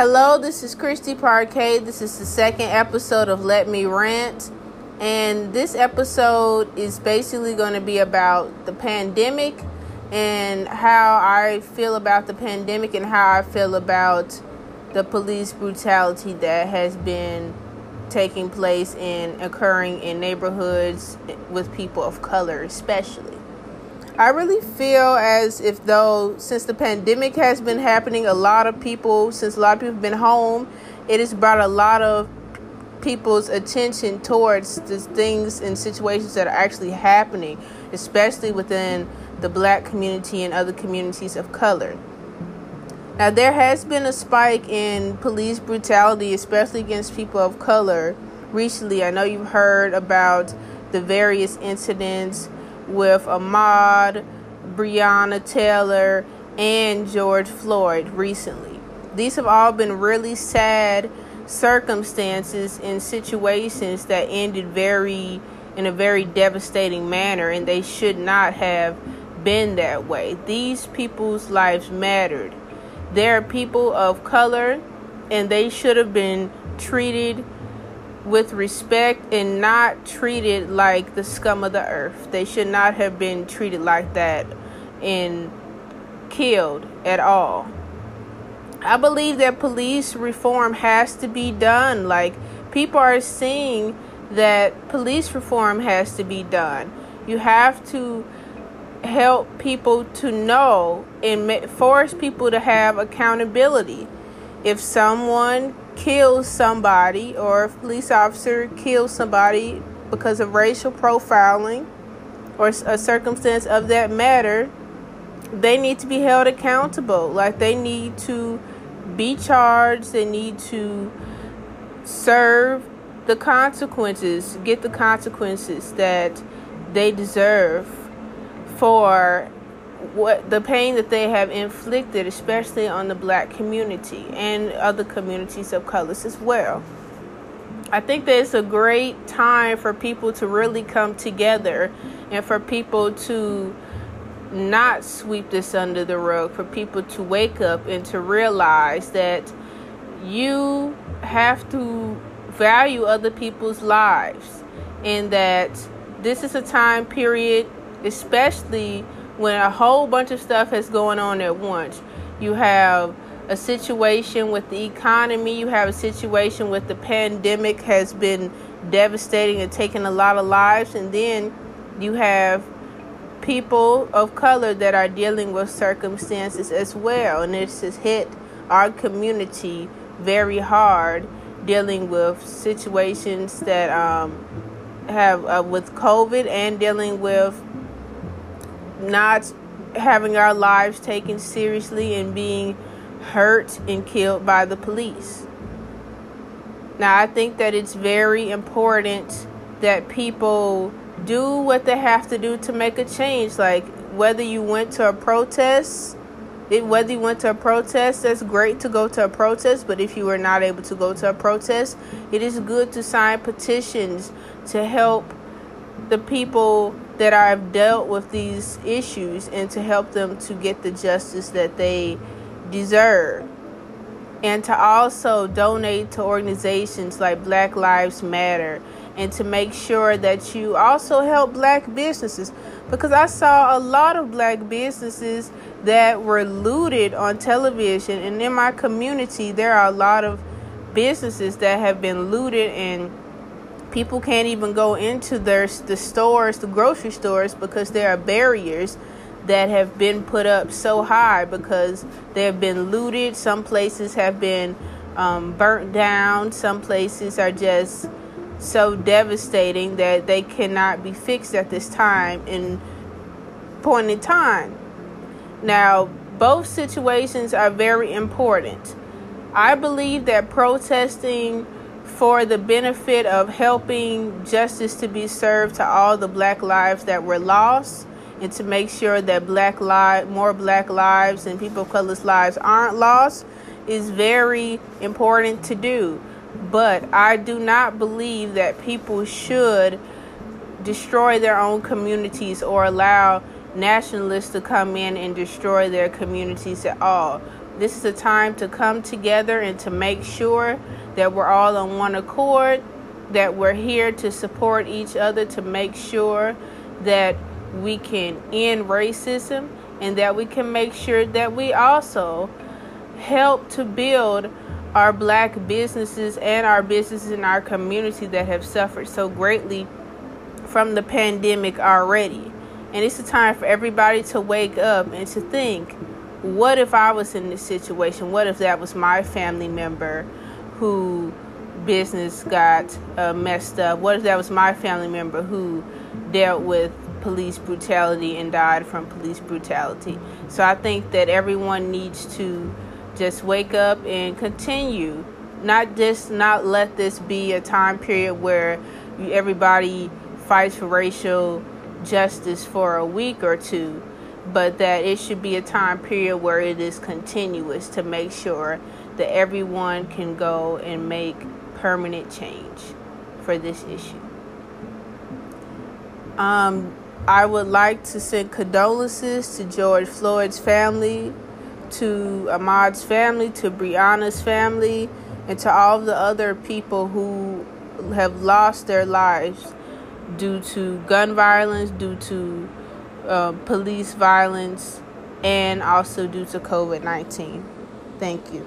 Hello, this is Christy Parquet. This is the second episode of Let Me Rant. And this episode is basically going to be about the pandemic and how I feel about the pandemic and how I feel about the police brutality that has been taking place and occurring in neighborhoods with people of color, especially. I really feel as if though since the pandemic has been happening, a lot of people, since a lot of people have been home, it has brought a lot of people's attention towards the things and situations that are actually happening, especially within the black community and other communities of color. Now, there has been a spike in police brutality, especially against people of color, recently. I know you've heard about the various incidents with Ahmaud, Breonna Taylor, and George Floyd recently. These have all been really sad circumstances and situations that ended very in a very devastating manner and they should not have been that way. These people's lives mattered. They're people of color and they should have been treated with respect and not treated like the scum of the earth. They should not have been treated like that and killed at all. I believe that police reform has to be done. Like, people are seeing that police reform has to be done. You have to help people to know and force people to have accountability. If someone kills somebody or if a police officer kills somebody because of racial profiling or a circumstance of that matter, they need to be held accountable. Like they need to be charged, they need to serve the consequences, get the consequences that they deserve for what the pain that they have inflicted, especially on the black community and other communities of colors as well. I think that it's a great time for people to really come together and for people to not sweep this under the rug, for people to wake up and to realize that you have to value other people's lives and that this is a time period, especially when a whole bunch of stuff is going on at once. You have a situation with the economy, you have a situation with the pandemic has been devastating and taking a lot of lives, and then you have people of color that are dealing with circumstances as well, and this has hit our community very hard, dealing with situations that um, have uh, with COVID and dealing with not having our lives taken seriously and being hurt and killed by the police. Now, I think that it's very important that people do what they have to do to make a change. Like, whether you went to a protest, it, whether you went to a protest, that's great to go to a protest. But if you were not able to go to a protest, it is good to sign petitions to help the people that I've dealt with these issues and to help them to get the justice that they deserve. And to also donate to organizations like Black Lives Matter and to make sure that you also help black businesses because I saw a lot of black businesses that were looted on television and in my community there are a lot of businesses that have been looted and people can't even go into their the stores, the grocery stores, because there are barriers that have been put up so high because they have been looted. Some places have been um, burnt down. Some places are just so devastating that they cannot be fixed at this time in point in time. Now, both situations are very important. I believe that protesting for the benefit of helping justice to be served to all the black lives that were lost and to make sure that black lives, more black lives and people of color's lives aren't lost is very important to do. But I do not believe that people should destroy their own communities or allow nationalists to come in and destroy their communities at all. This is a time to come together and to make sure that we're all on one accord, that we're here to support each other, to make sure that we can end racism, and that we can make sure that we also help to build our black businesses and our businesses in our community that have suffered so greatly from the pandemic already. And it's a time for everybody to wake up and to think what if I was in this situation? What if that was my family member who business got uh, messed up? What if that was my family member who dealt with police brutality and died from police brutality? So I think that everyone needs to just wake up and continue not just not let this be a time period where everybody fights for racial justice for a week or two but that it should be a time period where it is continuous to make sure that everyone can go and make permanent change for this issue. Um, I would like to send condolences to George Floyd's family to Ahmaud's family, to Breonna's family, and to all the other people who have lost their lives due to gun violence, due to uh, police violence, and also due to COVID 19. Thank you.